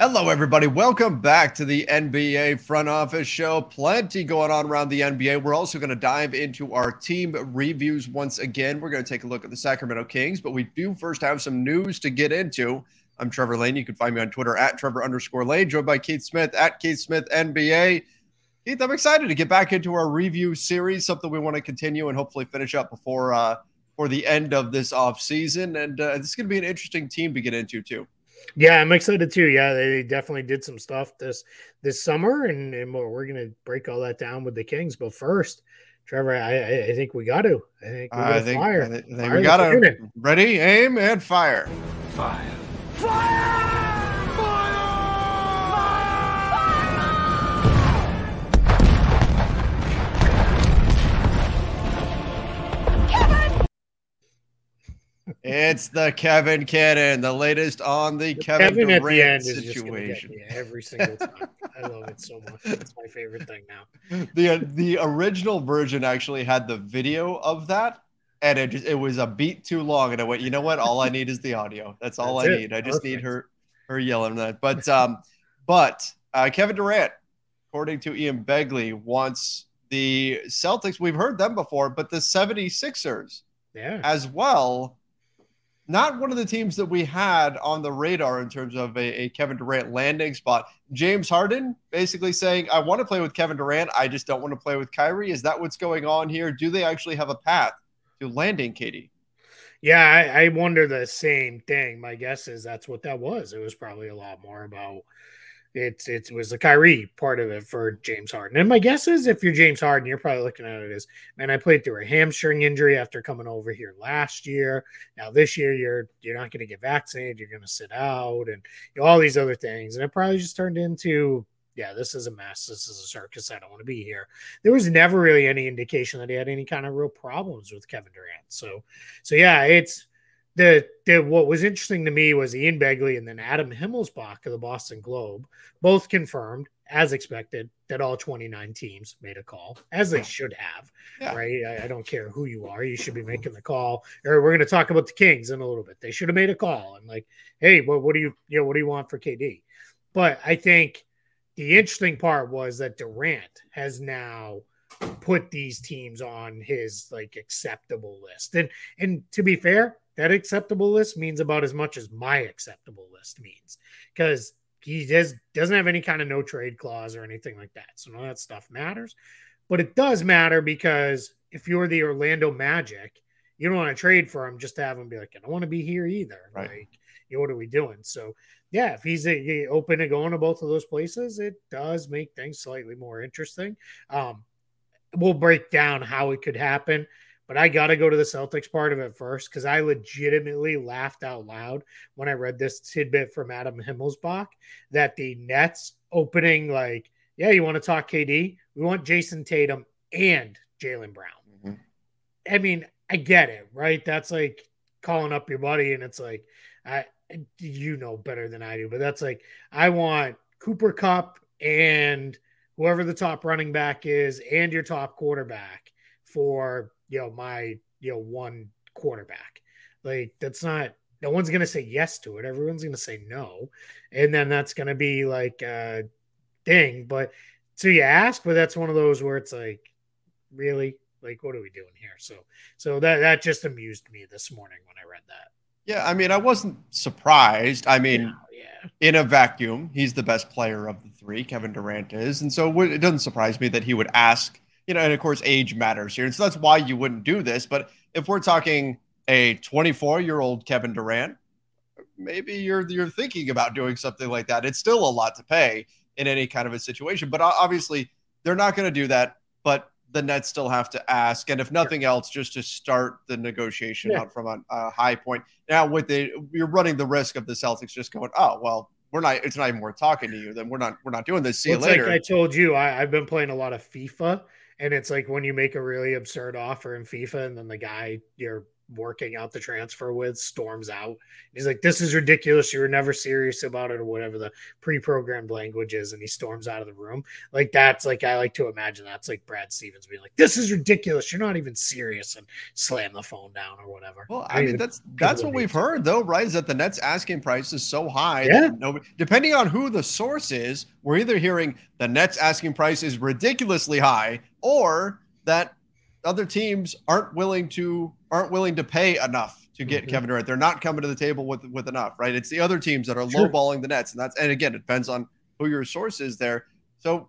Hello, everybody. Welcome back to the NBA Front Office Show. Plenty going on around the NBA. We're also going to dive into our team reviews once again. We're going to take a look at the Sacramento Kings, but we do first have some news to get into. I'm Trevor Lane. You can find me on Twitter at Trevor underscore Lane, joined by Keith Smith at Keith Smith NBA. Keith, I'm excited to get back into our review series, something we want to continue and hopefully finish up before uh, for the end of this off season. And uh, this is going to be an interesting team to get into too. Yeah, I'm excited too. Yeah, they definitely did some stuff this this summer, and, and we're going to break all that down with the Kings. But first, Trevor, I, I think we got to. I think we, I think, fire. I think, fire we got to. Ready, aim, and fire. Fire. Fire! It's the Kevin Cannon, the latest on the, the Kevin, Kevin Durant at the end situation. every single time. I love it so much. It's my favorite thing now. The the original version actually had the video of that, and it just, it was a beat too long. And I went, you know what? All I need is the audio. That's all That's I need. I just need her her yelling that. But um, but uh, Kevin Durant, according to Ian Begley, wants the Celtics. We've heard them before, but the 76ers yeah. as well not one of the teams that we had on the radar in terms of a, a, Kevin Durant landing spot. James Harden basically saying, I want to play with Kevin Durant. I just don't want to play with Kyrie. Is that what's going on here? Do they actually have a path to landing KD? Yeah, I, I wonder the same thing. My guess is that's what that was. It was probably a lot more about it's it was the Kyrie part of it for James Harden. And my guess is if you're James Harden, you're probably looking at it as, man, I played through a hamstring injury after coming over here last year. Now this year you're you're not going to get vaccinated, you're going to sit out and you know, all these other things. And it probably just turned into yeah, this is a mess. This is a circus. I don't want to be here. There was never really any indication that he had any kind of real problems with Kevin Durant. So, so yeah, it's the, the what was interesting to me was Ian Begley and then Adam Himmelsbach of the Boston Globe both confirmed, as expected, that all 29 teams made a call, as they should have. Yeah. Right? I, I, don't care who you are, you should be making the call. Or we're going to talk about the Kings in a little bit. They should have made a call and like, hey, what, what do you you know what do you want for KD? But I think the interesting part was that Durant has now put these teams on his like acceptable list. And and to be fair, that acceptable list means about as much as my acceptable list means because he does doesn't have any kind of no trade clause or anything like that. So none of that stuff matters. But it does matter because if you're the Orlando Magic, you don't want to trade for him just to have him be like, I don't want to be here either. Right. Like, you know, what are we doing? So yeah, if he's a, open to going to both of those places, it does make things slightly more interesting. Um, we'll break down how it could happen. But I got to go to the Celtics part of it first because I legitimately laughed out loud when I read this tidbit from Adam Himmelsbach that the Nets opening, like, yeah, you want to talk KD? We want Jayson Tatum and Jaylen Brown. Mm-hmm. I mean, I get it, right? That's like calling up your buddy, and it's like, I, you know better than I do, but that's like, I want Cooper Kupp and whoever the top running back is and your top quarterback for you know my you know one quarterback. Like that's not no one's gonna say yes to it. Everyone's gonna say no, and then that's gonna be like a thing. But so you ask, but that's one of those where it's like really? Like, what are we doing here? So, so that that just amused me this morning when I read that. Yeah, I mean, I wasn't surprised. I mean, yeah, yeah. in a vacuum, he's the best player of the three. Kevin Durant is, and so it doesn't surprise me that he would ask. You know, and of course, age matters here, and so that's why you wouldn't do this. But if we're talking a 24 year old Kevin Durant, maybe you're you're thinking about doing something like that. It's still a lot to pay in any kind of a situation, but uh, obviously they're not going to do that. But the Nets still have to ask, and if nothing else, just to start the negotiation yeah. out from a, a, high point. Now, with the you're running the risk of the Celtics just going, oh well, we're not. It's not even worth talking to you. Then we're not. We're not doing this. See well, you later. Like I told you, I, I've been playing a lot of FIFA, and it's like when you make a really absurd offer in FIFA, and then the guy you're working out the transfer with storms out. He's like, This is ridiculous. You were never serious about it, or whatever the pre programmed language is. And he storms out of the room. Like, that's like, I like to imagine that's like Brad Stevens being like, This is ridiculous. You're not even serious and slam the phone down or whatever. Well, I, I mean, that's that's what we've heard, though, right? Is that the Nets asking price is so high. Yeah. Nobody, depending on who the source is, we're either hearing the Nets asking price is ridiculously high or that other teams aren't willing to aren't willing to pay enough to get mm-hmm. Kevin Durant. They're not coming to the table with with enough, right? It's the other teams that are sure. lowballing the Nets, and that's and again, it depends on who your source is there. So,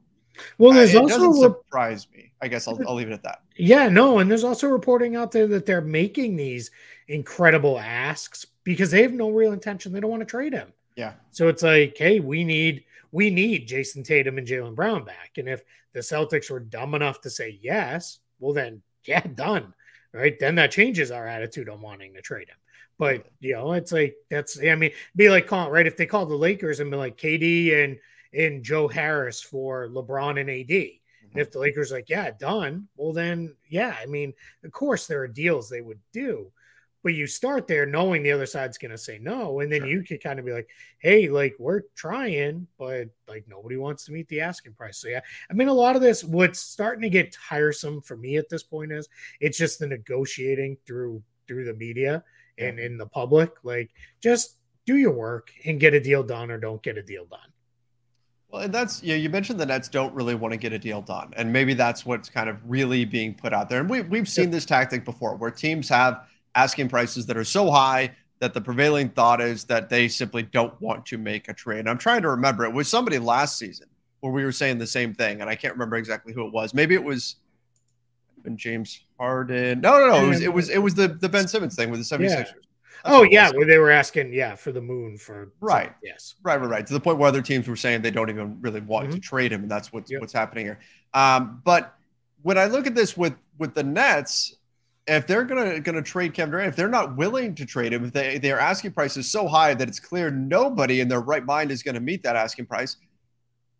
well, there's uh, it also doesn't surprise me. I guess I'll, I'll leave it at that. Yeah, no, and there's also reporting out there that they're making these incredible asks because they have no real intention. They don't want to trade him. Yeah. So it's like, hey, we need we need Jayson Tatum and Jaylen Brown back, and if the Celtics were dumb enough to say yes, well then yeah, done. Right. Then that changes our attitude on wanting to trade him. But you know, it's like that's I mean, be like calling right if they call the Lakers and be like KD and and Joe Harris for LeBron and AD. Mm-hmm. And if the Lakers like, yeah, done, well then yeah, I mean, of course there are deals they would do but you start there knowing the other side's going to say no and then sure. you can kind of be like hey like we're trying but like nobody wants to meet the asking price so yeah i mean a lot of this what's starting to get tiresome for me at this point is it's just the negotiating through through the media and in the public like just do your work and get a deal done or don't get a deal done well, and that's yeah. You mentioned the Nets don't really want to get a deal done, and maybe that's what's kind of really being put out there. And we we've seen this tactic before, where teams have asking prices that are so high that the prevailing thought is that they simply don't want to make a trade. I'm trying to remember it was somebody last season where we were saying the same thing, and I can't remember exactly who it was. Maybe it was James Harden. No, no, no. It was it was it was the the Ben Simmons thing with the 76ers. Yeah. oh yeah, where they were asking, yeah, for the moon for right. Yes, right, right, right. To the point where other teams were saying they don't even really want mm-hmm. to trade him, and that's what's yep. what's happening here. Um, but when I look at this with with the Nets, if they're gonna gonna trade Kevin Durant, if they're not willing to trade him, if they their asking price is so high that it's clear nobody in their right mind is going to meet that asking price,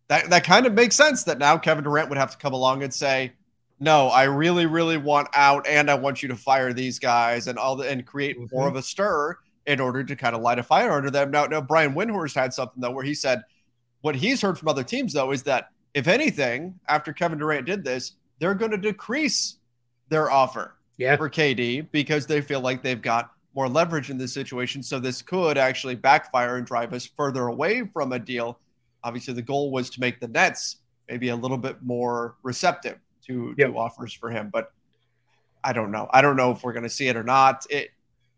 that that kind of makes sense. That now Kevin Durant would have to come along and say, "No, I really, really want out, and I want you to fire these guys and all the and create mm-hmm. more of a stir in order to kind of light a fire under them." Now, now Brian Windhorst had something though where he said what he's heard from other teams though is that if anything, after Kevin Durant did this, they're going to decrease their offer yeah. for KD because they feel like they've got more leverage in this situation. So this could actually backfire and drive us further away from a deal. Obviously, the goal was to make the Nets maybe a little bit more receptive to, yep. to offers for him. But I don't know. I don't know if we're going to see it or not. It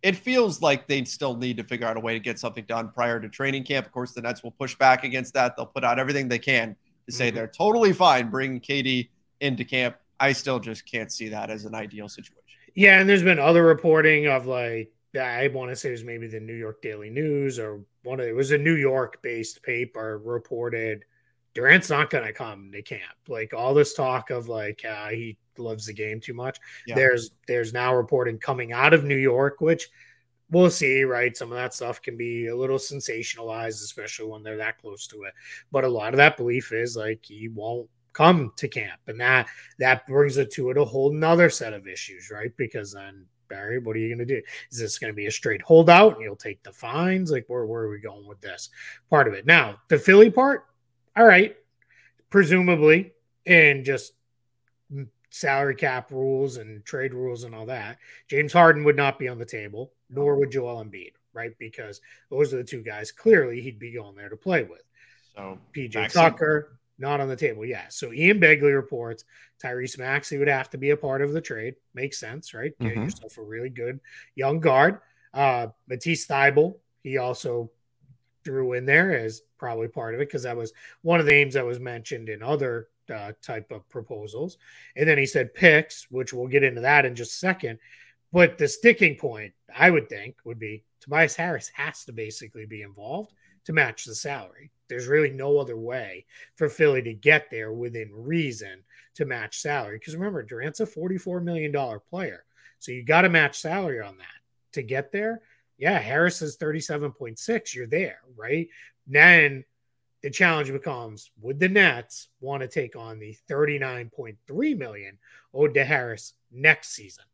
it feels like they still need to figure out a way to get something done prior to training camp. Of course, the Nets will push back against that. They'll put out everything they can to say mm-hmm. they're totally fine bringing KD into camp. I still just can't see that as an ideal situation. Yeah, and there's been other reporting of like I want to say it was maybe the New York Daily News or one of it was a New York based paper reported Durant's not going to come to camp. Like all this talk of like uh, he loves the game too much. Yeah. There's there's now reporting coming out of New York, which we'll see. Right, some of that stuff can be a little sensationalized, especially when they're that close to it. But a lot of that belief is like he won't come to camp. And that that brings it to it a whole nother set of issues, right? Because then Barry, what are you going to do? Is this going to be a straight holdout and you'll take the fines? Like, where, where are we going with this part of it? Now, the Philly part, all right, presumably, and just salary cap rules and trade rules and all that, James Harden would not be on the table, nor would Joel Embiid, right? Because those are the two guys clearly he'd be going there to play with. So PJ Tucker, Not on the table. Yeah. So Ian Begley reports Tyrese Maxey would have to be a part of the trade. Makes sense, right? Get mm-hmm. yourself a really good young guard. Uh, Matisse Thybulle, he also threw in there as probably part of it because that was one of the names that was mentioned in other uh, type of proposals. And then he said picks, which we'll get into that in just a second. But the sticking point, I would think, would be Tobias Harris has to basically be involved to match the salary. There's really no other way for Philly to get there within reason to match salary. Because remember, Durant's a $44 million player. So you got to match salary on that to get there. Yeah, Harris is 37.6. You're there, right? Then the challenge becomes would the Nets want to take on the 39.3 million owed to Harris next season?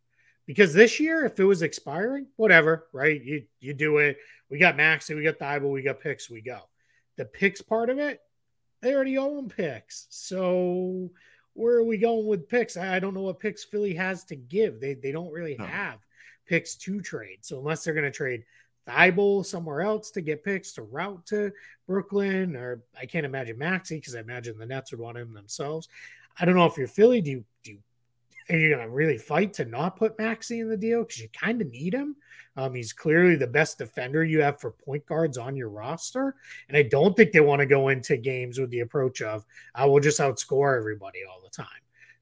Because this year, if it was expiring, whatever, right? You you do it. We got Maxey, we got Thybulle, we got picks, we go. The picks part of it, they already own picks. So where are we going with picks? I don't know what picks Philly has to give. They they don't really no. have picks to trade. So unless they're going to trade Thybulle somewhere else to get picks to route to Brooklyn, or I can't imagine Maxey because I imagine the Nets would want him themselves. I don't know if you're Philly, do you do you are you going to really fight to not put Maxey in the deal because you kind of need him? Um, he's clearly the best defender you have for point guards on your roster, and I don't think they want to go into games with the approach of I will just outscore everybody all the time.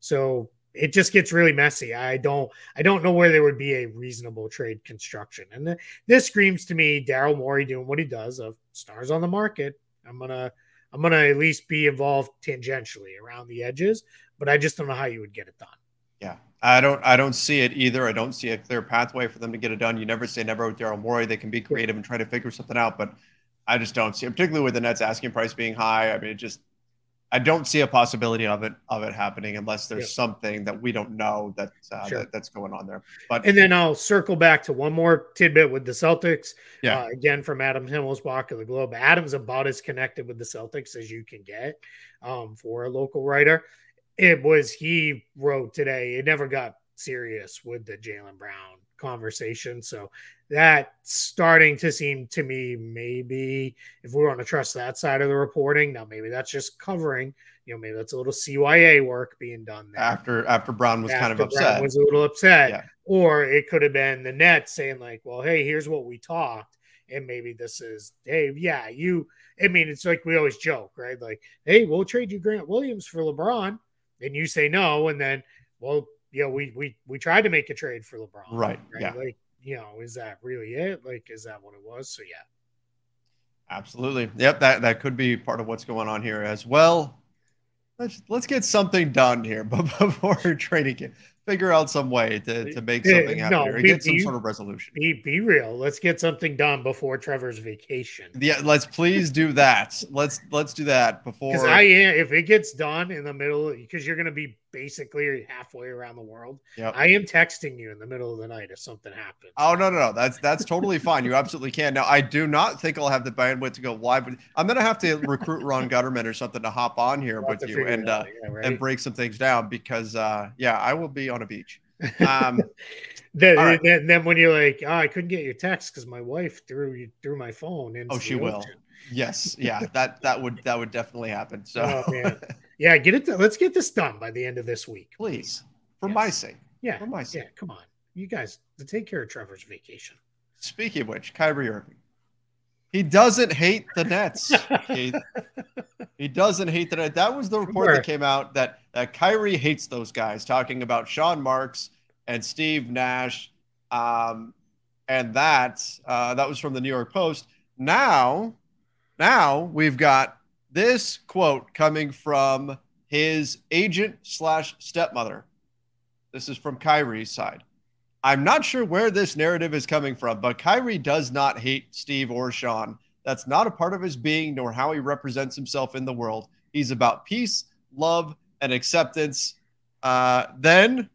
So it just gets really messy. I don't I don't know where there would be a reasonable trade construction. And the, this screams to me Daryl Morey doing what he does of stars on the market. I'm gonna I'm gonna at least be involved tangentially around the edges, but I just don't know how you would get it done. Yeah, I don't. I don't see it either. I don't see a clear pathway for them to get it done. You never say never with Daryl Morey. They can be creative and try to figure something out, but I just don't see it. Particularly with the Nets asking price being high. I mean, it just I don't see a possibility of it of it happening unless there's yep. something that we don't know that, uh, sure. that, that's going on there. But and then I'll circle back to one more tidbit with the Celtics. Yeah, uh, again from Adam Himmelsbach of the Globe. Adam's about as connected with the Celtics as you can get um, for a local writer it was he wrote today. It never got serious with the Jaylen Brown conversation. So that's starting to seem to me maybe if we want to trust that side of the reporting, now maybe that's just covering. You know, maybe that's a little CYA work being done there. after after Brown was after kind of upset. Brown was a little upset, yeah. or it could have been the net saying like, "Well, hey, here's what we talked." and maybe this is hey yeah you i mean it's like we always joke right like hey we'll trade you grant williams for lebron and you say no, and then well, you know, we we we tried to make a trade for LeBron, right? right? Yeah. Like, you know, is that really it? Like, is that what it was? So yeah. Absolutely. Yep, that that could be part of what's going on here as well. Let's let's get something done here before trading figure out some way to, to make something happen no, or be, get some be, sort of resolution. Be, be real. Let's get something done before Trevor's vacation. Yeah, let's please do that. Let's let's do that before. Because I if it gets done in the middle, because you're going to be basically halfway around the world. Yep. I am texting you in the middle of the night if something happens. Oh no, no, no. That's that's totally fine. You absolutely can. Now I do not think I'll have the bandwidth to go live, but I'm gonna have to recruit Ron Gutterman or something to hop on here we'll with you and uh, yeah, right? and break some things down because uh, yeah, I will be on a beach. Um, then, right. then, then, when you're like, oh, I couldn't get your text because my wife threw you threw my phone. Oh, she will. Yes, yeah, that that would that would definitely happen. So. Oh, yeah, get it. To, let's get this done by the end of this week, please, for yes. my sake. Yeah, for my sake. Yeah, come on, you guys, to take care of Trevor's vacation. Speaking of which, Kyrie Irving, he doesn't hate the Nets. he, he doesn't hate the Nets. That was the report sure. that came out that that Kyrie hates those guys, talking about Sean Marks and Steve Nash, um, and that uh, that was from the New York Post. Now, now we've got this quote coming from his agent slash stepmother. This is from Kyrie's side. I'm not sure where this narrative is coming from, but Kyrie does not hate Steve or Sean. That's not a part of his being nor how he represents himself in the world. He's about peace, love, and acceptance. Uh, then,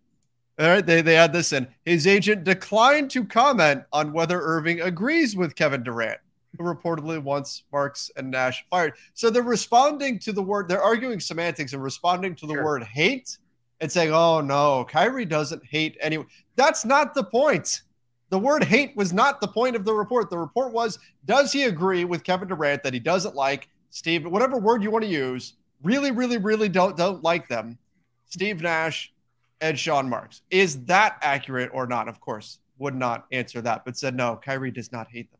all right, they, they add this in. His agent declined to comment on whether Irving agrees with Kevin Durant who reportedly wants Marks and Nash fired. So they're responding to the word, they're arguing semantics and responding to the sure. word hate and saying, oh no, Kyrie doesn't hate anyone. That's not the point. The word hate was not the point of the report. The report was, does he agree with Kevin Durant that he doesn't like Steve, whatever word you want to use, really, really, really don't don't like them. Steve Nash and Sean Marks. Is that accurate or not? Of course, would not answer that, but said no. Kyrie does not hate them.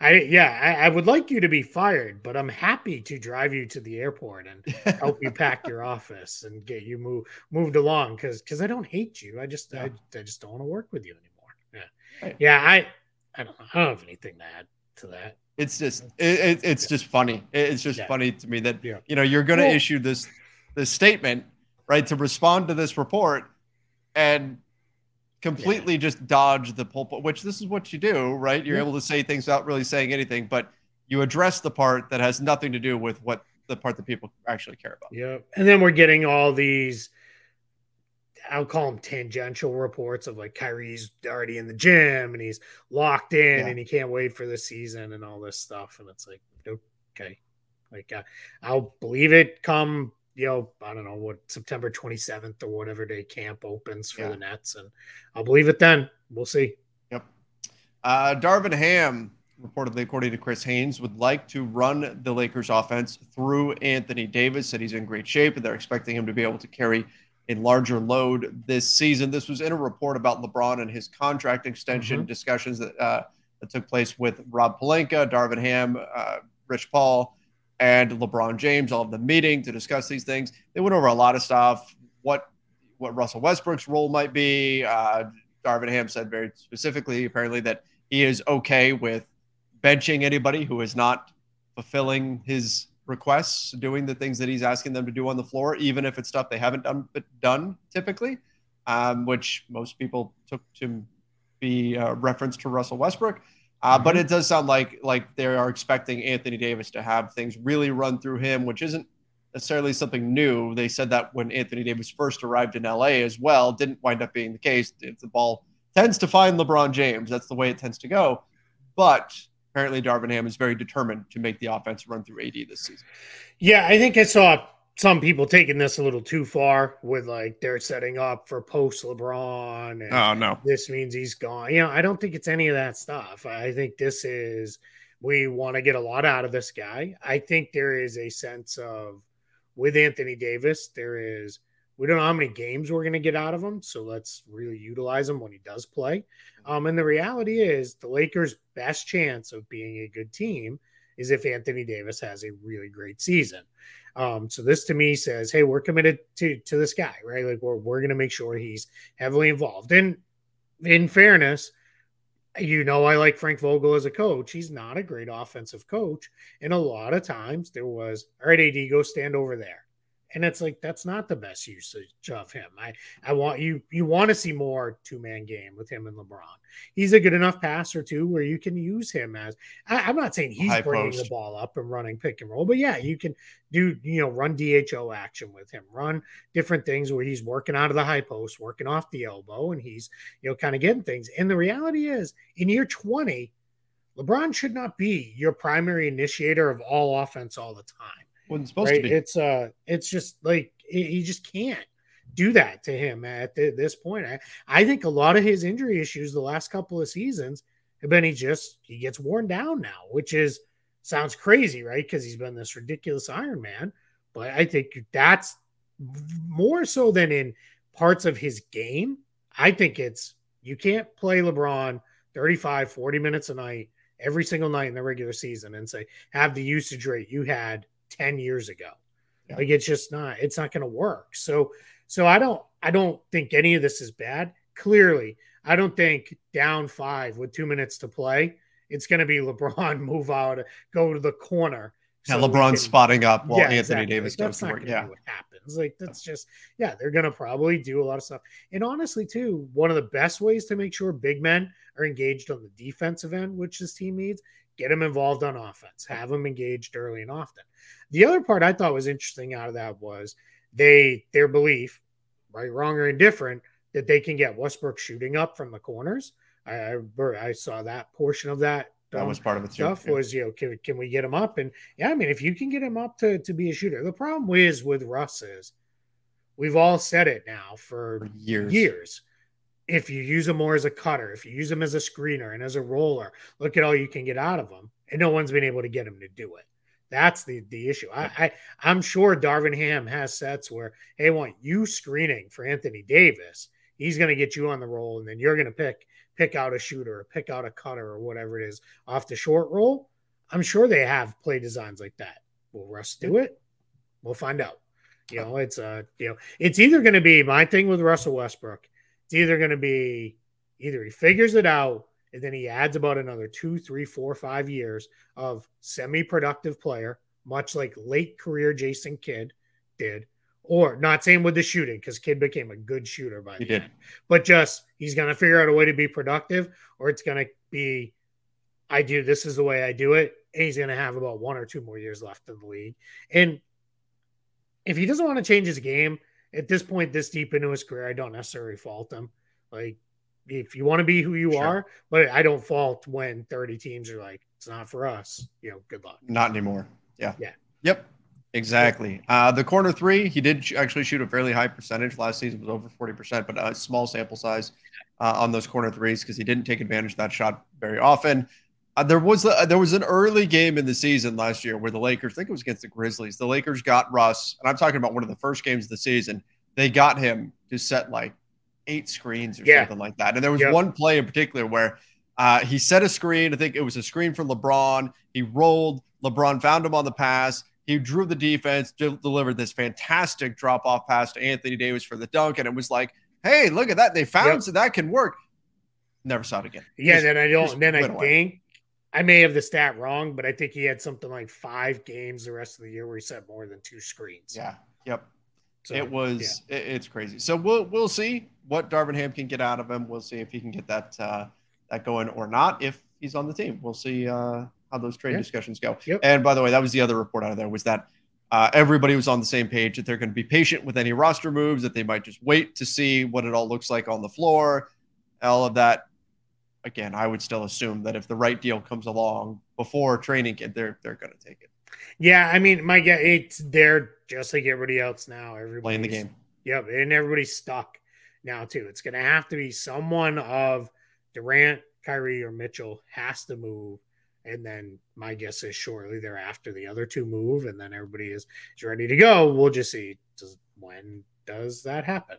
I yeah, I, I, would like you to be fired, but I'm happy to drive you to the airport and help you pack your office and get you move moved along because because I don't hate you. I just yeah. I, I just don't want to work with you anymore. Yeah, right. yeah. I I don't I don't have anything to add to that. It's just it, it it's yeah. just funny. It's just yeah. funny to me that you know you're going to well, issue this this statement right to respond to this report and completely yeah. just dodge the pulpit, which this is what you do, right? You're yeah. able to say things without really saying anything, but you address the part that has nothing to do with what the part that people actually care about. Yeah. And then we're getting all these, I'll call them tangential reports of like Kyrie's already in the gym and he's locked in yeah. and he can't wait for the season and all this stuff. And it's like, okay. Like, uh, I'll believe it come you know, I don't know what September 27th or whatever day camp opens for yeah. the Nets, and I'll believe it then. We'll see. Yep. Uh, Darvin Ham, reportedly, according to Chris Haynes, would like to run the Lakers offense through Anthony Davis. Said he's in great shape, and they're expecting him to be able to carry a larger load this season. This was in a report about LeBron and his contract extension mm-hmm. discussions that uh, that took place with Rob Pelinka, Darvin Ham, uh, Rich Paul and LeBron James all of the meeting to discuss these things. They went over a lot of stuff, what what Russell Westbrook's role might be. Uh, Darvin Ham said very specifically, apparently, that he is okay with benching anybody who is not fulfilling his requests, doing the things that he's asking them to do on the floor, even if it's stuff they haven't done but done typically, um, which most people took to be a reference to Russell Westbrook. Uh, but mm-hmm. it does sound like like they are expecting Anthony Davis to have things really run through him, which isn't necessarily something new. They said that when Anthony Davis first arrived in LA as well, didn't wind up being the case. If the ball tends to find LeBron James, that's the way it tends to go. But apparently, Darvin Ham is very determined to make the offense run through AD this season. Yeah, I think I saw some people taking this a little too far with like they're setting up for post LeBron. Oh no, this means he's gone. You know, I don't think it's any of that stuff. I think this is we want to get a lot out of this guy. I think there is a sense of with Anthony Davis, there is we don't know how many games we're going to get out of him, so let's really utilize him when he does play. Um, and the reality is, the Lakers' best chance of being a good team is if Anthony Davis has a really great season. Um, so this to me says, hey, we're committed to to this guy, right? Like we're we're gonna make sure he's heavily involved. And in fairness, you know, I like Frank Vogel as a coach. He's not a great offensive coach. And a lot of times there was, all right, AD, go stand over there. And it's like that's not the best usage of him. I I want you you want to see more two man game with him and LeBron. He's a good enough passer too, where you can use him as. I, am not saying he's High bringing post. the ball up and running pick and roll, but yeah, you can do you know run DHO action with him, run different things where he's working out of the high post, working off the elbow, and he's you know kind of getting things. And the reality is, in year 20, LeBron should not be your primary initiator of all offense all the time wasn't supposed right? to be. It's uh, it's just like he just can't do that to him at this point. I, I think a lot of his injury issues the last couple of seasons have been he just he gets worn down now, which is sounds crazy, right? Because he's been this ridiculous Iron Man. But I think that's more so than in parts of his game. I think it's you can't play LeBron 35, 40 minutes a night every single night in the regular season and say have the usage rate you had 10 years ago. Yeah. Like it's just not, it's not going to work. So, so I don't, I don't think any of this is bad. Clearly, I don't think down five with two minutes to play, it's going to be LeBron move out, go to the corner. So yeah, LeBron can, spotting up while yeah, Anthony exactly. Davis like, goes to work. Yeah, what happens. Like that's just yeah, they're gonna probably do a lot of stuff. And honestly, too, one of the best ways to make sure big men are engaged on the defensive end, which this team needs, get them involved on offense, have them engaged early and often. The other part I thought was interesting out of that was they their belief, right, wrong, or indifferent, that they can get Westbrook shooting up from the corners. I I, saw that portion of that. That um, was part of it. Stuff yeah. was you know can, can we get him up and yeah I mean if you can get him up to to be a shooter. The problem is with Russ is we've all said it now for, for years. Years if you use them more as a cutter, if you use them as a screener and as a roller, look at all you can get out of them. And no one's been able to get him to do it. That's the the issue. I, I I'm sure Darvin Ham has sets where hey, want you screening for Anthony Davis. He's going to get you on the roll, and then you're going to pick pick out a shooter or pick out a cutter or whatever it is off the short roll. I'm sure they have play designs like that. Will Russ do it? We'll find out. You know, it's uh, you know, it's either going to be my thing with Russell Westbrook. It's either going to be either he figures it out and then he adds about another two, three, four, five years of semi-productive player, much like late career Jason Kidd did. Or not same with the shooting, because Kidd became a good shooter by he the did. end. But just he's gonna figure out a way to be productive, or it's gonna be I do this is the way I do it, and he's gonna have about one or two more years left in the league. And if he doesn't want to change his game at this point, this deep into his career, I don't necessarily fault him. Like if you want to be who you Sure. are, but I don't fault when 30 teams are like, it's not for us. You know, good luck. Not anymore. Yeah. Yeah. Yep. Exactly. Uh, the corner three, he did sh- actually shoot a fairly high percentage last season, was over 40%, but a small sample size uh, on those corner threes because he didn't take advantage of that shot very often. Uh, there was a, there was an early game in the season last year where the Lakers, I think it was against the Grizzlies, the Lakers got Russ, and I'm talking about one of the first games of the season. They got him to set like eight screens or Yeah. something like that. And there was Yep. one play in particular where uh, he set a screen. I think it was a screen from LeBron. He rolled. LeBron found him on the pass. He drew the defense, de- delivered this fantastic drop off pass to Anthony Davis for the dunk. And it was like, hey, look at that. They found Yep. so that can work. Never saw it again. Yeah, Just- then I don't. Then I think. away. I may have the stat wrong, but I think he had something like five games the rest of the year where he set more than two screens. Yeah. Yep. So, it was it- it's crazy. So we'll we'll see what Darvin Ham can get out of him. We'll see if he can get that uh, that going or not. If he's on the team, we'll see uh, how those trade Yeah. discussions go. Yep. And by the way, that was the other report out of there was that uh, everybody was on the same page that they're going to be patient with any roster moves. That they might just wait to see what it all looks like on the floor. All of that. Again, I would still assume that if the right deal comes along before training camp, they're they're going to take it. Yeah, I mean, my guess it's they're just like everybody else now. Everybody Playing the game. Yep, and everybody's stuck now too. It's going to have to be someone of Durant, Kyrie, or Mitchell has to move, and then my guess is shortly thereafter the other two move, and then everybody is, is ready to go. We'll just see does, when does that happen.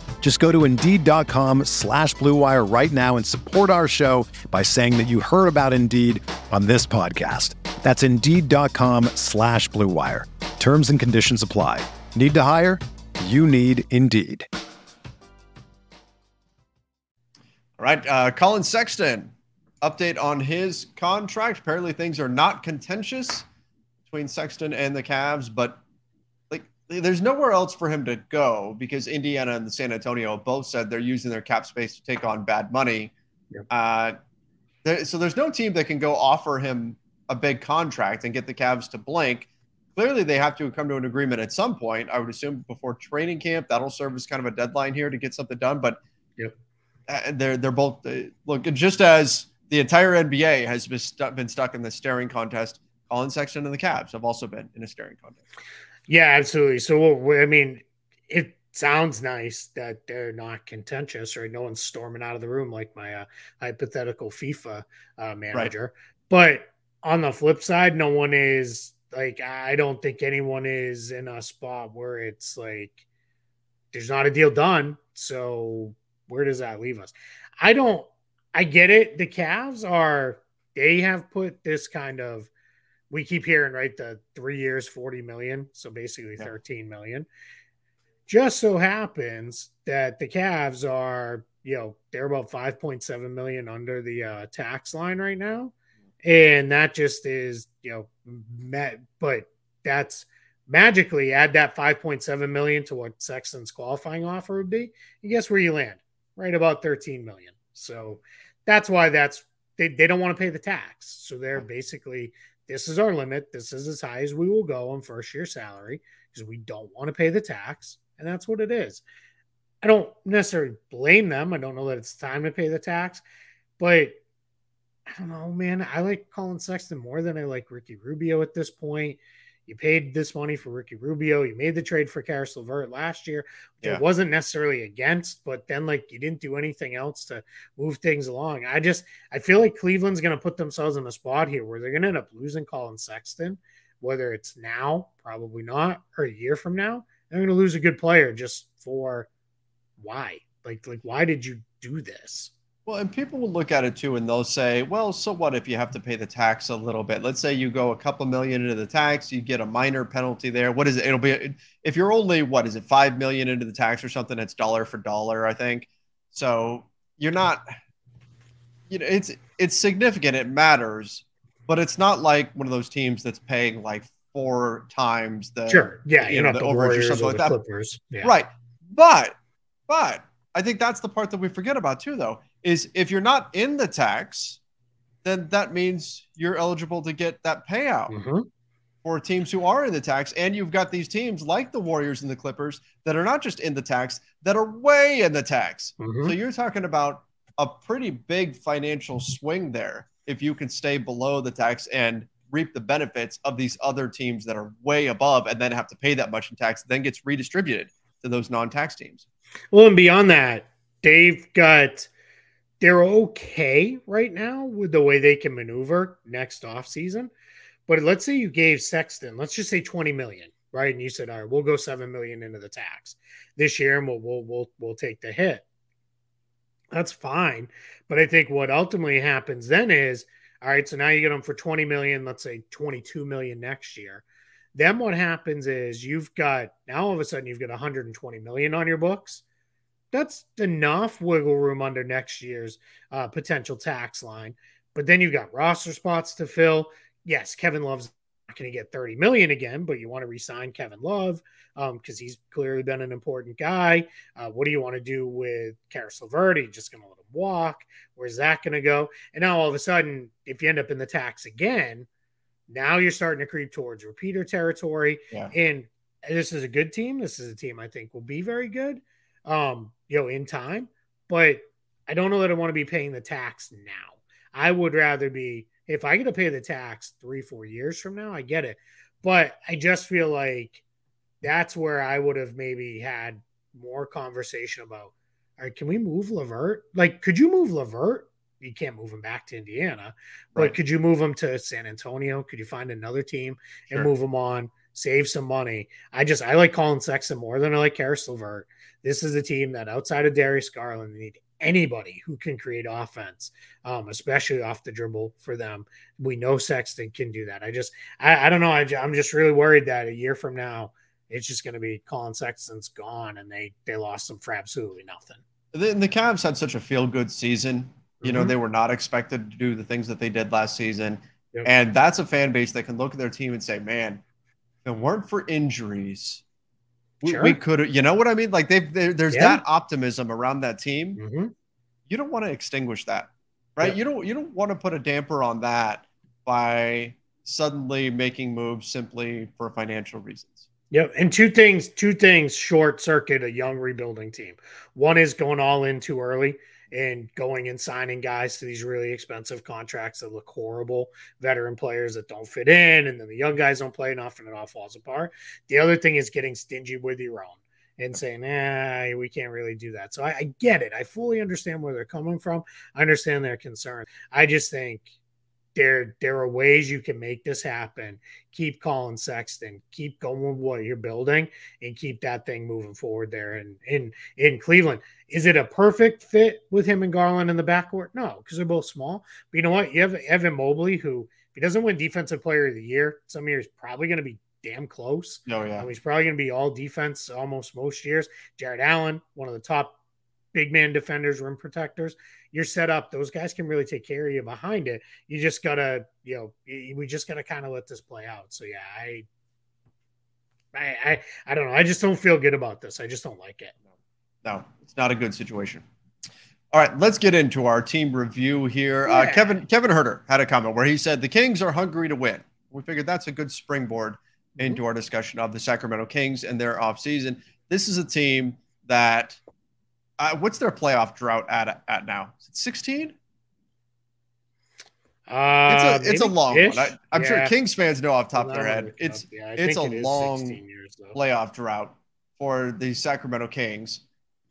Just go to Indeed.com slash Blue Wire right now and support our show by saying that you heard about Indeed on this podcast. That's Indeed.com slash Blue Wire. Terms and conditions apply. Need to hire? You need Indeed. All right, uh, Collin Sexton, update on his contract. Apparently, things are not contentious between Sexton and the Cavs, but there's nowhere else for him to go because Indiana and the San Antonio both said they're using their cap space to take on bad money. Yep. Uh, there, so there's no team that can go offer him a big contract and get the Cavs to blink. Clearly, they have to come to an agreement at some point. I would assume before training camp. That'll serve as kind of a deadline here to get something done. But Yep. uh, they're they're both uh, look just as the entire NBA has been stuck, been stuck in the staring contest. Collin Sexton and the Cavs have also been in a staring contest. Yeah, absolutely. So, I mean, it sounds nice that they're not contentious, right? No one's storming out of the room like my uh, hypothetical FIFA uh, manager. But on the flip side, no one is like, I don't think anyone is in a spot where it's like, there's not a deal done. So, where does that leave us? I don't, I get it. The Cavs are, they have put this kind of, we keep hearing right the three years 40 million so basically Yeah. 13 million Just so happens that the Cavs are, you know, they're about 5.7 million under the uh, tax line right now. And that just is, you know, met, but that's magically add that 5.7 million to what Sexton's qualifying offer would be. And guess where you land? Right about 13 million. So that's why that's they, they don't want to pay the tax. So they're basically this is our limit. This is as high as we will go on first year salary because we don't want to pay the tax. And that's what it is. I don't necessarily blame them. I don't know that it's time to pay the tax, but I don't know, man. I like Collin Sexton more than I like Ricky Rubio at this point. You paid this money for Ricky Rubio. You made the trade for Caris LeVert last year, which yeah. I wasn't necessarily against, but then like you didn't do anything else to move things along. I just I feel like Cleveland's going to put themselves in a spot here where they're going to end up losing Collin Sexton, whether it's now, probably not, or a year from now. They're going to lose a good player just for why? Like like why did you do this? Well, and people will look at it too, and they'll say, "Well, so what if you have to pay the tax a little bit? Let's say you go a couple million into the tax, you get a minor penalty there. What is it? It'll be if you're only what is it, five million into the tax or something? It's dollar for dollar, I think. So you're not, you know, it's it's significant. It matters, but it's not like one of those teams that's paying like four times the sure, yeah, you know, the, the overage or something or like that. Clippers. Yeah. Right, but but I think that's the part that we forget about too, though is if you're not in the tax, then that means you're eligible to get that payout mm-hmm. for teams who are in the tax. And you've got these teams like the Warriors and the Clippers that are not just in the tax, that are way in the tax. Mm-hmm. So you're talking about a pretty big financial swing there if you can stay below the tax and reap the benefits of these other teams that are way above and then have to pay that much in tax, then gets redistributed to those non-tax teams. Well, and beyond that, they've got they're okay right now with the way they can maneuver next off season. But let's say you gave Sexton, let's just say 20 million, right? And you said, all right, we'll go 7 million into the tax this year and we'll we'll we'll, we'll take the hit. That's fine. But I think what ultimately happens then is, all right, so now you get them for 20 million, let's say 22 million next year. Then what happens is you've got now all of a sudden you've got 120 million on your books that's enough wiggle room under next year's uh, potential tax line. But then you've got roster spots to fill. Yes, Kevin Love's not going to get 30 million again, but you want to resign Kevin Love because um, he's clearly been an important guy. Uh, what do you want to do with Caris LeVert? Are just going to let him walk? Where's that going to go? And now all of a sudden, if you end up in the tax again, now you're starting to creep towards repeater territory. Yeah. And this is a good team. This is a team I think will be very good um, you know, in time. But I don't know that I want to be paying the tax now. I would rather be if I get to pay the tax three, four years from now, I get it. But I just feel like that's where I would have maybe had more conversation about all right, can we move LeVert? Like, could you move LeVert? You can't move him back to Indiana, but right. could you move him to San Antonio? Could you find another team and sure. move him on, save some money? I just I like Collin Sexton more than I like Caris LeVert. This is a team that outside of Darius Garland need anybody who can create offense, um, especially off the dribble for them. We know Sexton can do that. I just, I, I don't know. I, am just really worried that a year from now, it's just going to be Collin Sexton's gone and they they lost some for absolutely nothing. The, the Cavs had such a feel good season. You mm-hmm. know, they were not expected to do the things that they did last season. Yep. And that's a fan base that can look at their team and say, man, it weren't for injuries, we, sure. we could, you know what I mean? Like they've, there's yeah. that optimism around that team. Mm-hmm. You don't want to extinguish that, right? Yeah. You don't, you don't want to put a damper on that by suddenly making moves simply for financial reasons. Yep. And two things, two things short circuit a young rebuilding team. One is going all in too early and going and signing guys to these really expensive contracts that look horrible, veteran players that don't fit in, and then the young guys don't play enough and it all falls apart. The other thing is getting stingy with your own and saying, nah, we can't really do that. So I, I get it. I fully understand where they're coming from. I understand their concern. I just think there there are ways you can make this happen. Keep Collin Sexton, keep going with what you're building, and keep that thing moving forward there. And in in Cleveland, is it a perfect fit with him and Garland in the backcourt? No, because they're both small. But you know what? You have Evan Mobley, who if he doesn't win Defensive Player of the Year, some years probably going to be damn close. Oh yeah, um, he's probably going to be all defense almost most years. Jarrett Allen, one of the top big man defenders, rim protectors. You're set up; those guys can really take care of you behind it. You just gotta, you know, we just gotta kind of let this play out. So yeah, I, I, I, I don't know. I just don't feel good about this. I just don't like it. No, it's not a good situation. All right, let's get into our team review here. Uh, yeah. Uh, Kevin Kevin Huerter had a comment where he said the Kings are hungry to win. We figured that's a good springboard mm-hmm. into our discussion of the Sacramento Kings and their offseason. This is a team that uh, what's their playoff drought at at now? Is it 16? Uh, it's a it's a long ish? one. I, am yeah. sure Kings fans know off top of their head. It's yeah, it's a it long years, playoff drought for the Sacramento Kings,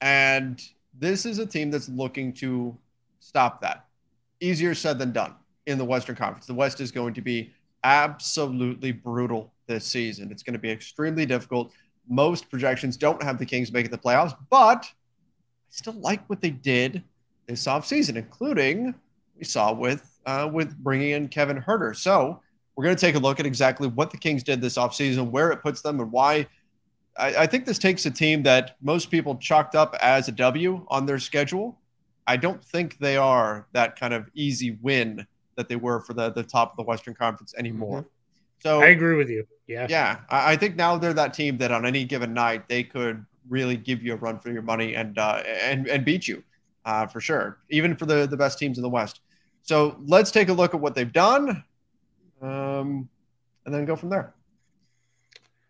and this is a team that's looking to stop that. Easier said than done in the Western Conference. The West is going to be absolutely brutal this season. It's going to be extremely difficult. Most projections don't have the Kings making the playoffs, but still like what they did this offseason, including we saw with uh, with bringing in Kevin Huerter. So we're going to take a look at exactly what the Kings did this offseason, where it puts them, and why I, I think this takes a team that most people chalked up as a W on their schedule. I don't think they are that kind of easy win that they were for the, the top of the Western Conference anymore. Mm-hmm. So I agree with you. Yeah. Yeah. I, I, think now they're that team that on any given night they could really give you a run for your money and uh, and and beat you uh, for sure, even for the the best teams in the West. So let's take a look at what they've done, um, and then go from there.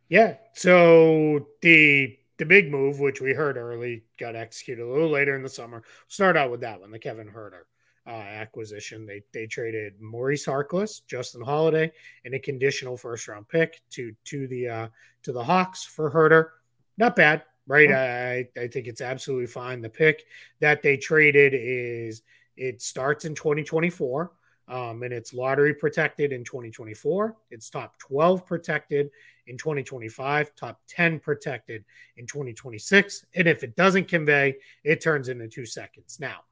Yeah. So the the big move, which we heard early, got executed a little later in the summer. Start out with that one, the Kevin Huerter uh, acquisition. They they traded Maurice Harkless, Justin Holiday, and a conditional first round pick to to the uh, to the Hawks for Huerter. Not bad, right? I I think it's absolutely fine. The pick that they traded is it starts in 2024. Um, and it's lottery protected in 2024. It's top 12 protected in 2025, top 10 protected in 2026. And if it doesn't convey, it turns into two seconds. Now,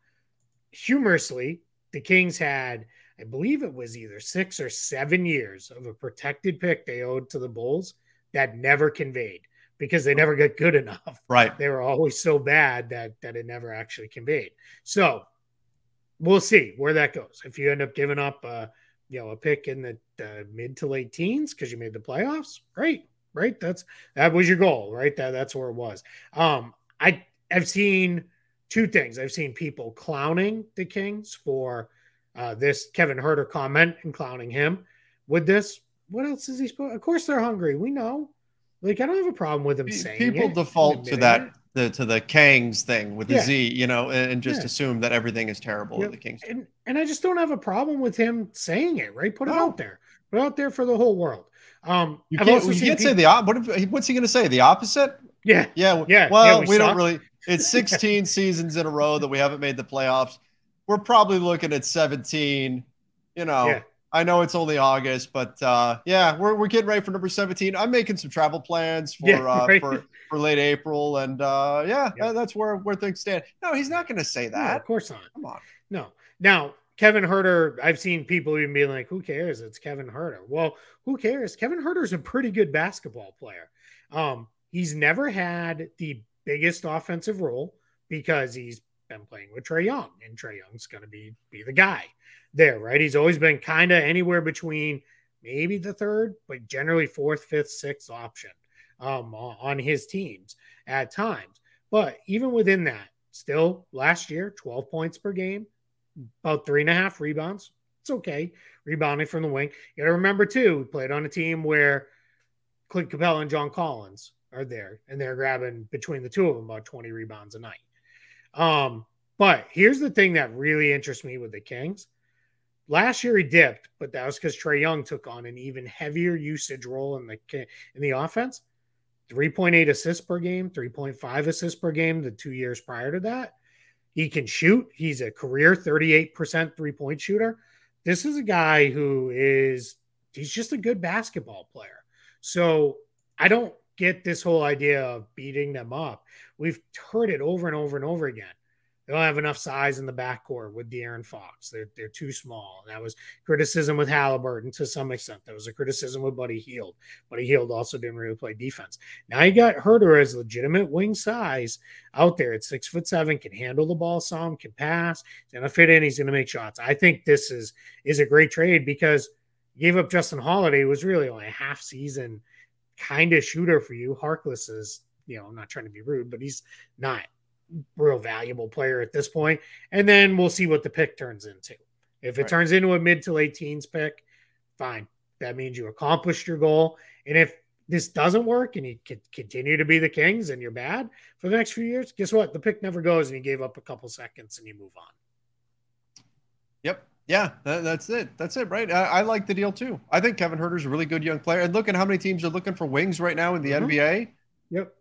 humorously, the Kings had, I believe it was either six or seven years of a protected pick they owed to the Bulls that never conveyed because they never got good enough. Right. They were always so bad that that it never actually conveyed. So we'll see where that goes. If you end up giving up, uh, you know, a pick in the uh, mid to late teens because you made the playoffs, great, right? That's that was your goal, right? That that's where it was. Um, I have seen two things. I've seen people clowning the Kings for uh, this Kevin Huerter comment and clowning him with this. What else is he supposed? Of course, they're hungry. We know. Like I don't have a problem with him saying people it, default to that the to the Kangs thing with the yeah. Z, you know, and, and just yeah. assume that everything is terrible yep. the Kings. And and I just don't have a problem with him saying it, right? Put it out there. Put it out there for the whole world. Um you can't, you can't say the what if, what's he gonna say? The opposite? Yeah. Yeah. Yeah. Well, yeah, we, we don't really it's 16 seasons in a row that we haven't made the playoffs. We're probably looking at 17, you know. I know it's only August, but uh, yeah, we're, we're getting ready for number 17. I'm making some travel plans for yeah, uh, right. for, for late April, and uh, yeah, yep. that's where where things stand. No, he's not going to say that. No, of course not. Come on. No. Now, Kevin Huerter, I've seen people even be like, "Who cares? It's Kevin Huerter." Well, who cares? Kevin Huerter is a pretty good basketball player. Um, he's never had the biggest offensive role because he's been playing with Trae Young, and Trae Young's going to be be the guy there, right? He's always been kind of anywhere between maybe the third, but generally fourth, fifth, sixth option um, on his teams at times. But even within that, still last year, 12 points per game, about three and a half rebounds. It's okay. Rebounding from the wing. You got to remember, too, we played on a team where Clint Capela and John Collins are there, and they're grabbing between the two of them about 20 rebounds a night. Um, but here's the thing that really interests me with the Kings Last year he dipped, but that was because Trae Young took on an even heavier usage role in the in the offense. 3.8 assists per game, 3.5 assists per game the two years prior to that. He can shoot. He's a career 38% three point shooter. This is a guy who is, he's just a good basketball player. So I don't get this whole idea of beating them up. We've heard it over and over and over again. They don't have enough size in the backcourt with De'Aaron Fox. They're they're too small. That was criticism with Halliburton to some extent. That was a criticism with Buddy Hield. Buddy Hield also didn't really play defense. Now you got Huerter as legitimate wing size out there at six foot seven, can handle the ball some, can pass, he's gonna fit in, he's gonna make shots. I think this is is a great trade because gave up Justin Holiday, was really only a half season kind of shooter for you. Harkless is, you know, I'm not trying to be rude, but he's not real valuable player at this point. And then we'll see what the pick turns into. If it right. turns into a mid to late teens pick, fine. That means you accomplished your goal. And if this doesn't work and you continue to be the Kings and you're bad for the next few years, guess what? The pick never goes and you gave up a couple seconds and you move on. Yep. Yeah, that, that's it. That's it, right? I, I, like the deal too. I think Kevin Huerter's a really good young player. And look at how many teams are looking for wings right now in the mm-hmm. NBA. Yep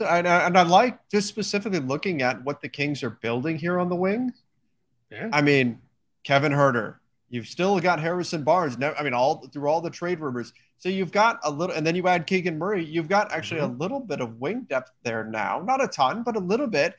and I, and I like just specifically looking at what the Kings are building here on the wings. Yeah. I mean, Kevin Huerter. You've still got Harrison Barnes. Now, I mean, all through all the trade rumors. So you've got a little, and then you add Keegan Murray. You've got actually mm-hmm. a little bit of wing depth there now. Not a ton, but a little bit.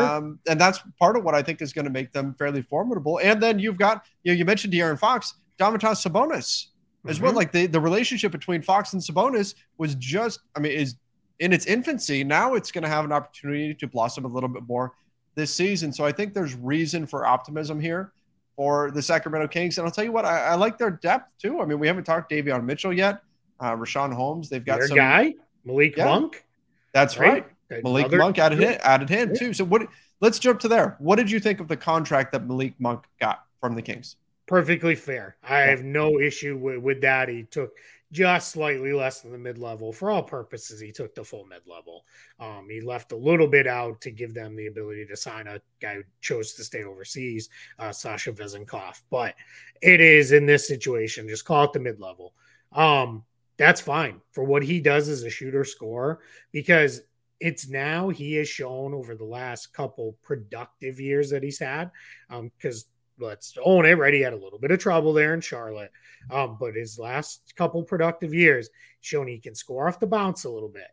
Um, and that's part of what I think is going to make them fairly formidable. And then you've got, you know, you mentioned De'Aaron Fox, Domantas Sabonis as mm-hmm. well. Like the, the relationship between Fox and Sabonis was just, I mean, is in its infancy. Now it's going to have an opportunity to blossom a little bit more this season. So I think there's reason for optimism here for the Sacramento Kings. And I'll tell you what, I, I like their depth too. I mean, we haven't talked Davion Mitchell yet. Uh, Richaun Holmes, they've got Your some guy, Malik yeah, Monk. That's right. right. Malik Another, Monk added him, added him yeah. too. So what? Let's jump to there. What did you think of the contract that Malik Monk got from the Kings? Perfectly fair. I have no issue with, with that. He took just slightly less than the mid level. For all purposes, he took the full mid level. Um, he left a little bit out to give them the ability to sign a guy who chose to stay overseas, uh, Sasha Vezenkov. But it is in this situation, just call it the mid level. Um, that's fine for what he does as a shooter scorer because it's now he has shown over the last couple productive years that he's had. Um, because um, let's own it, right? He had a little bit of trouble there in Charlotte. Um, but his last couple productive years shown he can score off the bounce a little bit.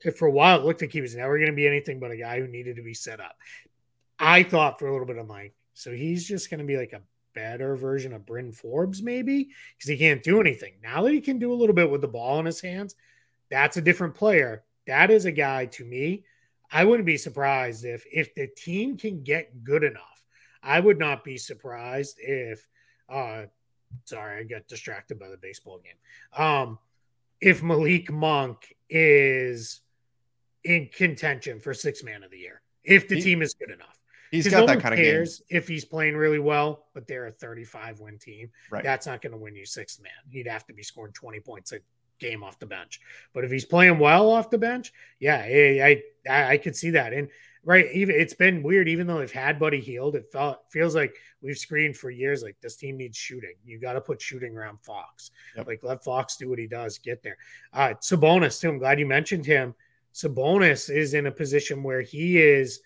If for a while it looked like he was never going to be anything but a guy who needed to be set up. I thought for a little bit of Mike. So he's just going to be like a better version of Bryn Forbes, maybe, because he can't do anything. Now that he can do a little bit with the ball in his hands, that's a different player. That is a guy to me. I wouldn't be surprised if if the team can get good enough I would not be surprised if, uh, sorry, I got distracted by the baseball game. Um, if Malik Monk is in contention for six man of the year, if the he, team is good enough. He's got no that kind of game. If he's playing really well, but they're a 35 win team, right. that's not going to win you six man. He'd have to be scoring 20 points a game off the bench. But if he's playing well off the bench, yeah, I I, I could see that. And right? Even it's been weird, even though they've had Buddy Hield, It felt feels like we've screened for years. Like this team needs shooting. You got to put shooting around Fox. Yep. Like let Fox do what he does. Get there. Uh, Sabonis too. I'm glad you mentioned him. Sabonis is in a position where he is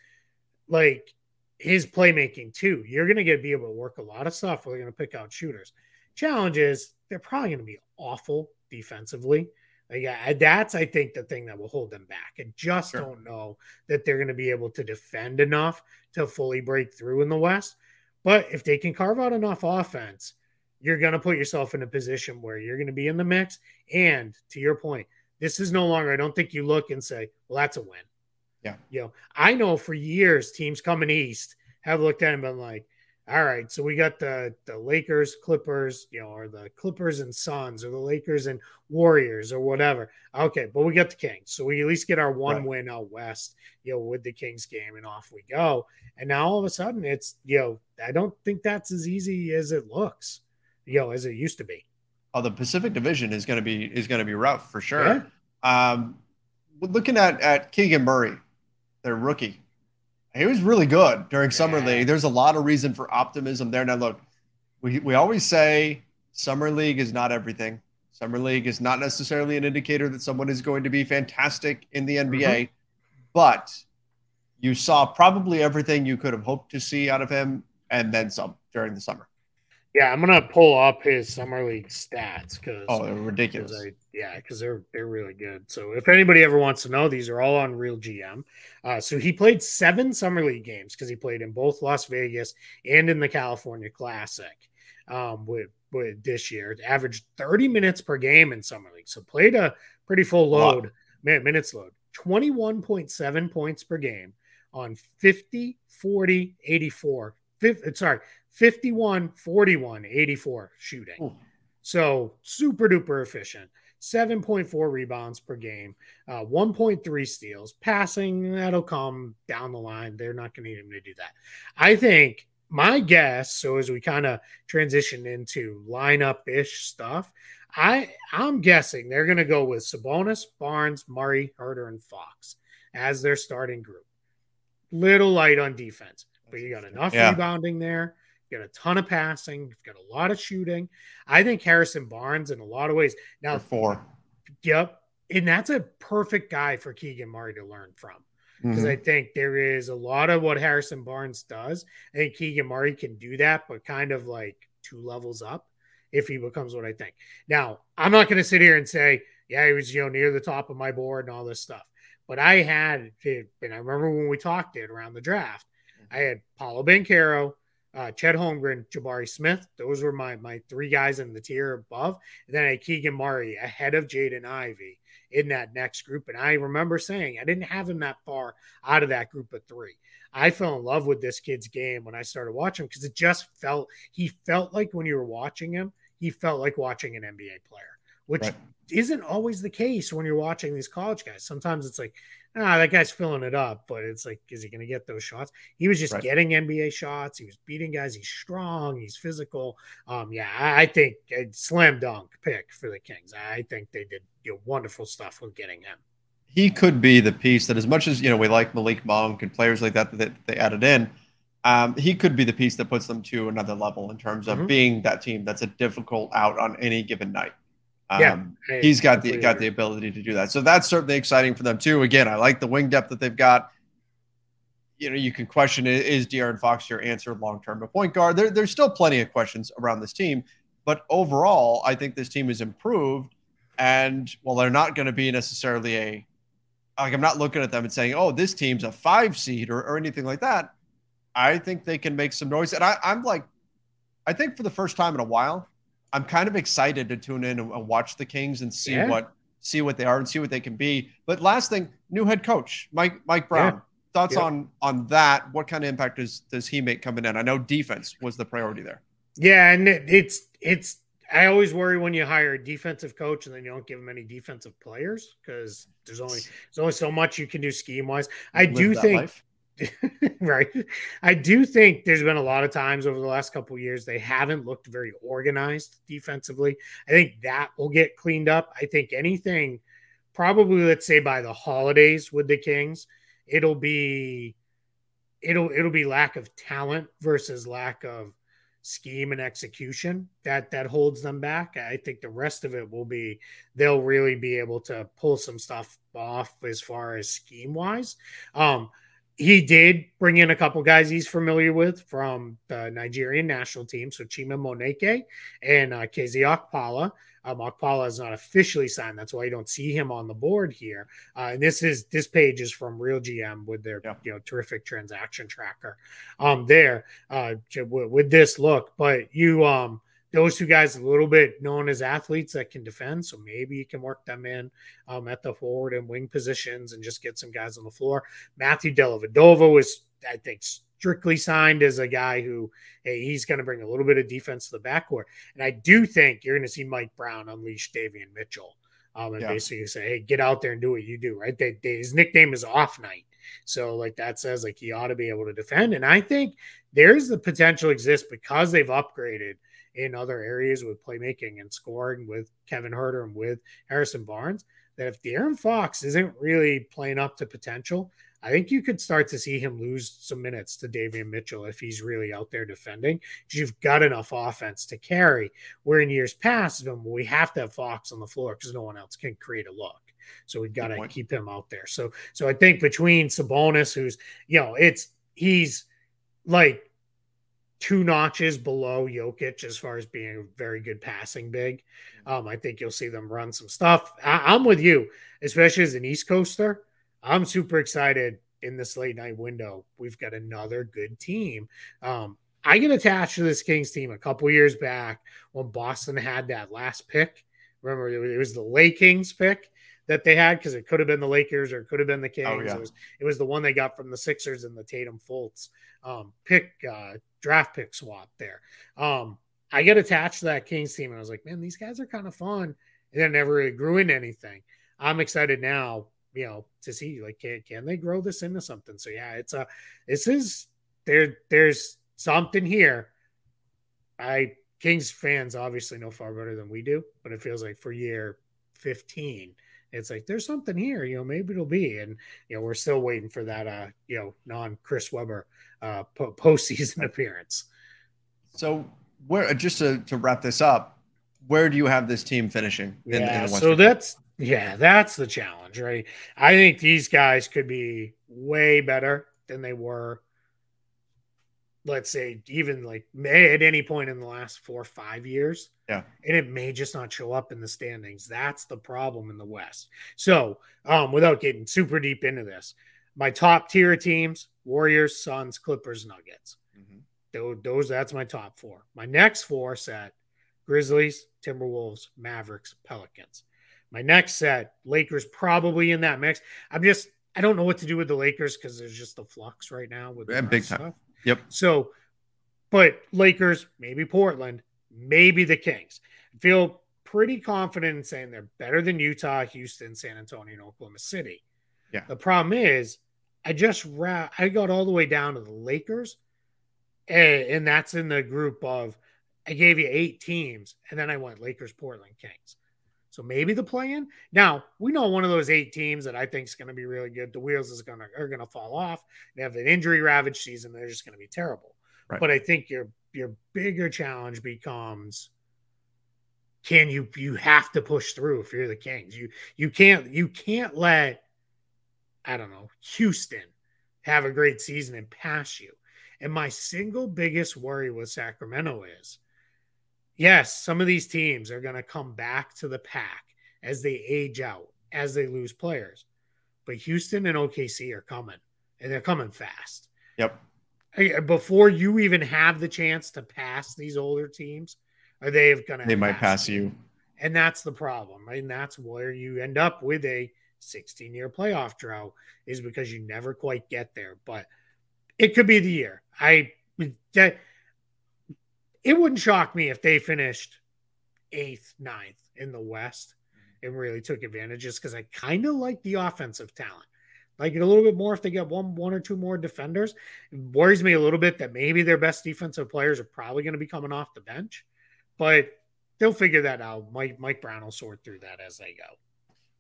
like his playmaking too. You're going to get be able to work a lot of stuff. We're going to pick out shooters. Challenge is they're probably going to be awful defensively. Uh, yeah, that's I think the thing that will hold them back. I just sure. don't know that they're going to be able to defend enough to fully break through in the West. But if they can carve out enough offense, you're going to put yourself in a position where you're going to be in the mix. And to your point, this is no longer. I don't think you look and say, "Well, that's a win." Yeah, you know, I know for years teams coming east have looked at and been like, all right, so we got the the Lakers, Clippers, you know, or the Clippers and Suns, or the Lakers and Warriors, or whatever. Okay, but we got the Kings, so we at least get our one right. win out west, you know, with the Kings game, and off we go. And now all of a sudden, it's you know, I don't think that's as easy as it looks, you know, as it used to be. Oh, the Pacific Division is going to be is going to be rough for sure. Yeah. Um, looking at at Keegan Murray, their rookie, he was really good during summer league. There's a lot of reason for optimism there. Now, look, we, we always say summer league is not everything. Summer league is not necessarily an indicator that someone is going to be fantastic in the NBA, mm-hmm. but you saw probably everything you could have hoped to see out of him and then some during the summer. Yeah, I'm gonna pull up his summer league stats because oh, they're ridiculous. I, yeah, because they're they're really good. So if anybody ever wants to know, these are all on Real GM. Uh, so he played seven summer league games because he played in both Las Vegas and in the California Classic. Um, with with this year, averaged 30 minutes per game in summer league, so played a pretty full load, wow. minutes load, 21.7 points per game on 50, 40, 84. 50, sorry, 51, 41, 84 shooting. Ooh. So super duper efficient. 7.4 rebounds per game, uh, 1.3 steals, passing, that'll come down the line. They're not going to need him to do that. I think my guess, so as we kind of transition into lineup ish stuff, I I'm guessing they're going to go with Sabonis, Barnes, Murray, Huerter, and Fox as their starting group. Little light on defense, but you got enough yeah. rebounding there. Got a ton of passing. You've got a lot of shooting. I think Harrison Barnes in a lot of ways. Now, four. Yep. And that's a perfect guy for Keegan Murray to learn from. Because mm-hmm. I think there is a lot of what Harrison Barnes does. I think Keegan Murray can do that, but kind of like two levels up if he becomes what I think. Now, I'm not going to sit here and say, yeah, he was, you know, near the top of my board and all this stuff. But I had, and I remember when we talked it around the draft, I had Paolo Banchero, uh, Chet Holmgren, Jabari Smith. Those were my my three guys in the tier above. And then I had Keegan Murray ahead of Jaden Ivey in that next group. And I remember saying I didn't have him that far out of that group of three. I fell in love with this kid's game when I started watching him because it just felt he felt like when you were watching him, he felt like watching an NBA player, which right. Isn't always the case when you're watching these college guys. Sometimes it's like, ah, that guy's filling it up, but it's like, is he going to get those shots? He was just right. getting NBA shots. He was beating guys. He's strong. He's physical. Um, yeah, I, think a slam dunk pick for the Kings. I think they did you know, wonderful stuff with getting him. He could be the piece that, as much as you know, we like Malik Monk and players like that that they added in. Um, he could be the piece that puts them to another level in terms of mm-hmm. being that team that's a difficult out on any given night. Um, yeah, he's got the got the ability to do that. So that's certainly exciting for them too. Again, I like the wing depth that they've got. You know, you can question is De'Aaron Fox your answer long term a point guard? There, there's still plenty of questions around this team, but overall, I think this team is improved. And well, they're not going to be necessarily a like I'm not looking at them and saying, oh, this team's a five seed or, or anything like that. I think they can make some noise. And I, I'm like, I think for the first time in a while, I'm kind of excited to tune in and, watch the Kings and see yeah. what see what they are and see what they can be. But last thing, new head coach Mike Mike Brown. Yeah. Thoughts yeah. on on that? What kind of impact does does he make coming in? I know defense was the priority there. Yeah, and it's it's. I always worry when you hire a defensive coach and then you don't give them any defensive players because there's only there's only so much you can do scheme wise. I do think. Life right. I do think there's been a lot of times over the last couple years they haven't looked very organized defensively. I think that will get cleaned up. I think anything probably let's say by the holidays with the Kings, it'll be it'll it'll be lack of talent versus lack of scheme and execution that that holds them back. I think the rest of it will be they'll really be able to pull some stuff off as far as scheme wise. Um, he did bring in a couple guys he's familiar with from the Nigerian national team. So Chima Moneke and uh, KZ Okpala. Um, Okpala is not officially signed. That's why you don't see him on the board here. Uh, and this is this page is from Real GM with their yeah. you know terrific transaction tracker. Um, there uh, with, with this look, but you um those two guys a little bit known as athletes that can defend. So maybe you can work them in um, at the forward and wing positions and just get some guys on the floor. Matthew Dellavedova was, I think, strictly signed as a guy who hey, he's going to bring a little bit of defense to the backcourt. And I do think you're going to see Mike Brown unleash Davion Mitchell um, and yeah. basically say, hey, get out there and do what you do, right? They, they, his nickname is Off Night. So, like that says, like he ought to be able to defend. And I think there's the potential exists because they've upgraded – in other areas with playmaking and scoring with Kevin Huerter and with Harrison Barnes, that if De'Aaron Fox isn't really playing up to potential, I think you could start to see him lose some minutes to Davion Mitchell if he's really out there defending. Because you've got enough offense to carry. Where in years past, we have to have Fox on the floor because no one else can create a look. So we've got to keep him out there. So so I think between Sabonis, who's you know, it's he's like two notches below Jokic as far as being a very good passing big. Um, I think you'll see them run some stuff. I, am with you, especially as an East Coaster. I'm super excited in this late night window. We've got another good team. Um, I get attached to this Kings team a couple years back when Boston had that last pick. Remember, it was the Lay Kings pick that they had because it could have been the Lakers or it could have been the oh, Kings. Oh, yeah. it, was, it was the one they got from the Sixers and the Tatum Fultz um, pick uh, draft pick swap there. Um, I get attached to that Kings team and I was like, man, these guys are kind of fun. And then never really grew into anything. I'm excited now, you know, to see like can can they grow this into something? So yeah, it's a this is there there's something here. I Kings fans obviously know far better than we do, but it feels like for year 15, it's like there's something here, you know, maybe it'll be. And you know, we're still waiting for that uh, you know, non Chris Webber uh po- postseason appearance. So where just to, to wrap this up, where do you have this team finishing? In, yeah, in so that's yeah, that's the challenge, right? I think these guys could be way better than they were. Let's say even like at any point in the last four or five years. Yeah. And it may just not show up in the standings. That's the problem in the West. So, um, without getting super deep into this, my top tier teams Warriors, Suns, Clippers, Nuggets. Mm-hmm. Those, that's my top four. My next four set Grizzlies, Timberwolves, Mavericks, Pelicans. My next set, Lakers probably in that mix. I'm just, I don't know what to do with the Lakers because there's just the flux right now with yeah, big time. Yep. So, but Lakers, maybe Portland, maybe the Kings. I feel pretty confident in saying they're better than Utah, Houston, San Antonio, and Oklahoma City. Yeah. The problem is, I just ra- I got all the way down to the Lakers, and, and that's in the group of I gave you eight teams, and then I went Lakers, Portland, Kings. So maybe the plan. Now we know one of those eight teams that I think is going to be really good. The wheels is going to are going to fall off. They have an injury ravaged season. They're just going to be terrible. Right. But I think your your bigger challenge becomes can you you have to push through if you're the Kings. You you can't you can't let I don't know Houston have a great season and pass you. And my single biggest worry with Sacramento is yes, some of these teams are going to come back to the pack as they age out, as they lose players. But Houston and OKC are coming, and they're coming fast. Yep. Uh, before you even have the chance to pass these older teams, are they going to? They might pass you. you. And that's the problem. And that's where you end up with a 16 year playoff drought, is because you never quite get there. But it could be the year. I that it wouldn't shock me if they finished eighth, ninth in the West and really took advantage just because I kind of like the offensive talent. Like a little bit more if they get one one or two more defenders. It worries me a little bit that maybe their best defensive players are probably going to be coming off the bench, but they'll figure that out. Mike Mike Brown will sort through that as they go.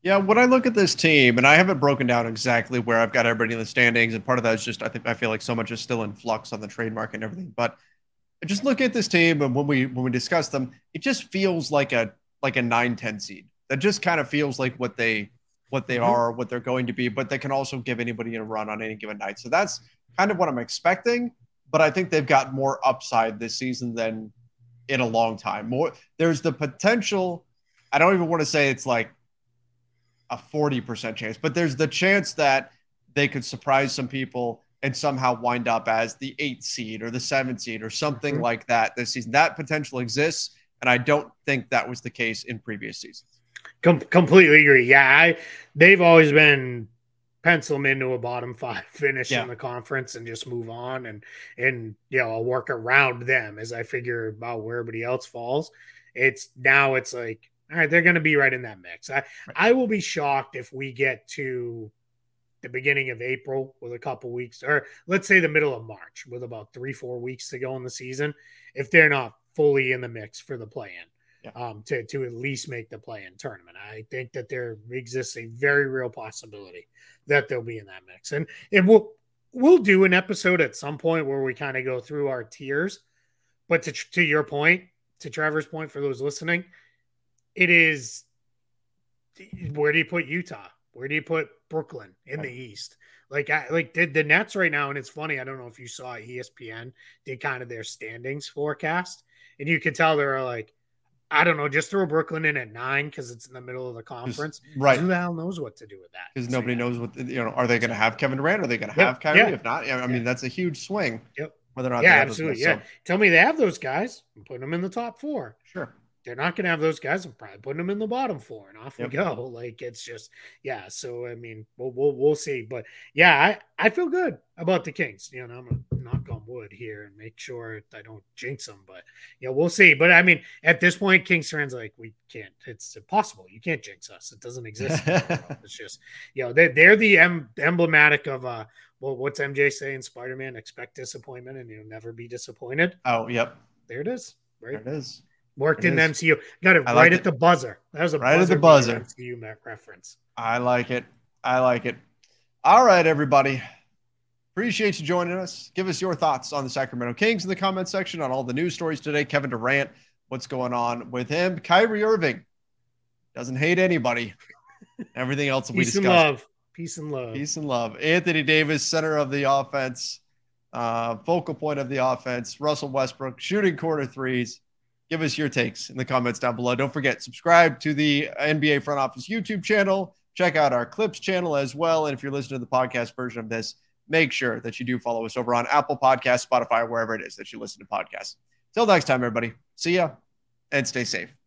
Yeah, when I look at this team, and I haven't broken down exactly where I've got everybody in the standings, and part of that is just I think I feel like so much is still in flux on the trade market and everything. But just look at this team and when we when we discuss them, it just feels like a like a 9-10 seed. That just kind of feels like what they what they mm-hmm. are, what they're going to be, but they can also give anybody a run on any given night. So that's kind of what I'm expecting. But I think they've got more upside this season than in a long time. More there's the potential. I don't even want to say it's like a 40% chance, but there's the chance that they could surprise some people and somehow wind up as the eighth seed or the seventh seed or something mm-hmm. like that this season. That potential exists, and I don't think that was the case in previous seasons. Com- completely agree. Yeah, I, they've always been pencil them into a bottom five finish yeah. in the conference and just move on and and you know I'll work around them as I figure about where everybody else falls. It's now it's like all right, they're going to be right in that mix. I right. I will be shocked if we get to the beginning of April with a couple weeks, or let's say the middle of March with about three, four weeks to go in the season, if they're not fully in the mix for the play in, yeah. um, to, to at least make the play in tournament. I think that there exists a very real possibility that they'll be in that mix. And, and we'll, we'll do an episode at some point where we kind of go through our tiers. But to, to your point, to Trevor's point for those listening, it is where do you put Utah? Where do you put Brooklyn in right. the East? Like I like did the Nets right now, and it's funny. I don't know if you saw ESPN did kind of their standings forecast, and you could tell they're like, I don't know, just throw Brooklyn in at nine because it's in the middle of the conference. Just, right. Who the hell knows what to do with that? Because nobody knows what you know. Are they going to have Kevin Durant? Are they going to yep. have Kyrie? Yeah. If not, I mean that's a huge swing. Yep. Whether or not yeah, absolutely. Yeah. So. Tell me they have those guys and put them in the top four. Sure they're not going to have those guys. I'm probably putting them in the bottom four, and off yep. we go. Like it's just, yeah. So I mean, we'll we'll, we'll see, but yeah, I, I feel good about the Kings. You know, I'm gonna knock on wood here and make sure I don't jinx them, but yeah, we'll see. But I mean, at this point, Kings fans like we can't. It's impossible. You can't jinx us. It doesn't exist. it's just, you know, they're they're the em- emblematic of uh. Well, what's MJ saying? Spider Man expect disappointment, and you'll never be disappointed. Oh, yep. There it is. Right. There it is. Worked in the MCU. Got it I right at it. the buzzer. That was a right buzzer at the buzzer. MCU reference. I like it. I like it. All right, everybody. Appreciate you joining us. Give us your thoughts on the Sacramento Kings in the comment section on all the news stories today. Kevin Durant, what's going on with him? Kyrie Irving doesn't hate anybody. Everything else we discussed. Peace and love. Peace and love. Peace and love. Anthony Davis, center of the offense, uh, focal point of the offense. Russell Westbrook shooting quarter threes give us your takes in the comments down below. Don't forget, subscribe to the NBA Front Office YouTube channel. Check out our Clips channel as well. And if you're listening to the podcast version of this, make sure that you do follow us over on Apple Podcasts, Spotify, wherever it is that you listen to podcasts. Till next time, everybody. See ya and stay safe.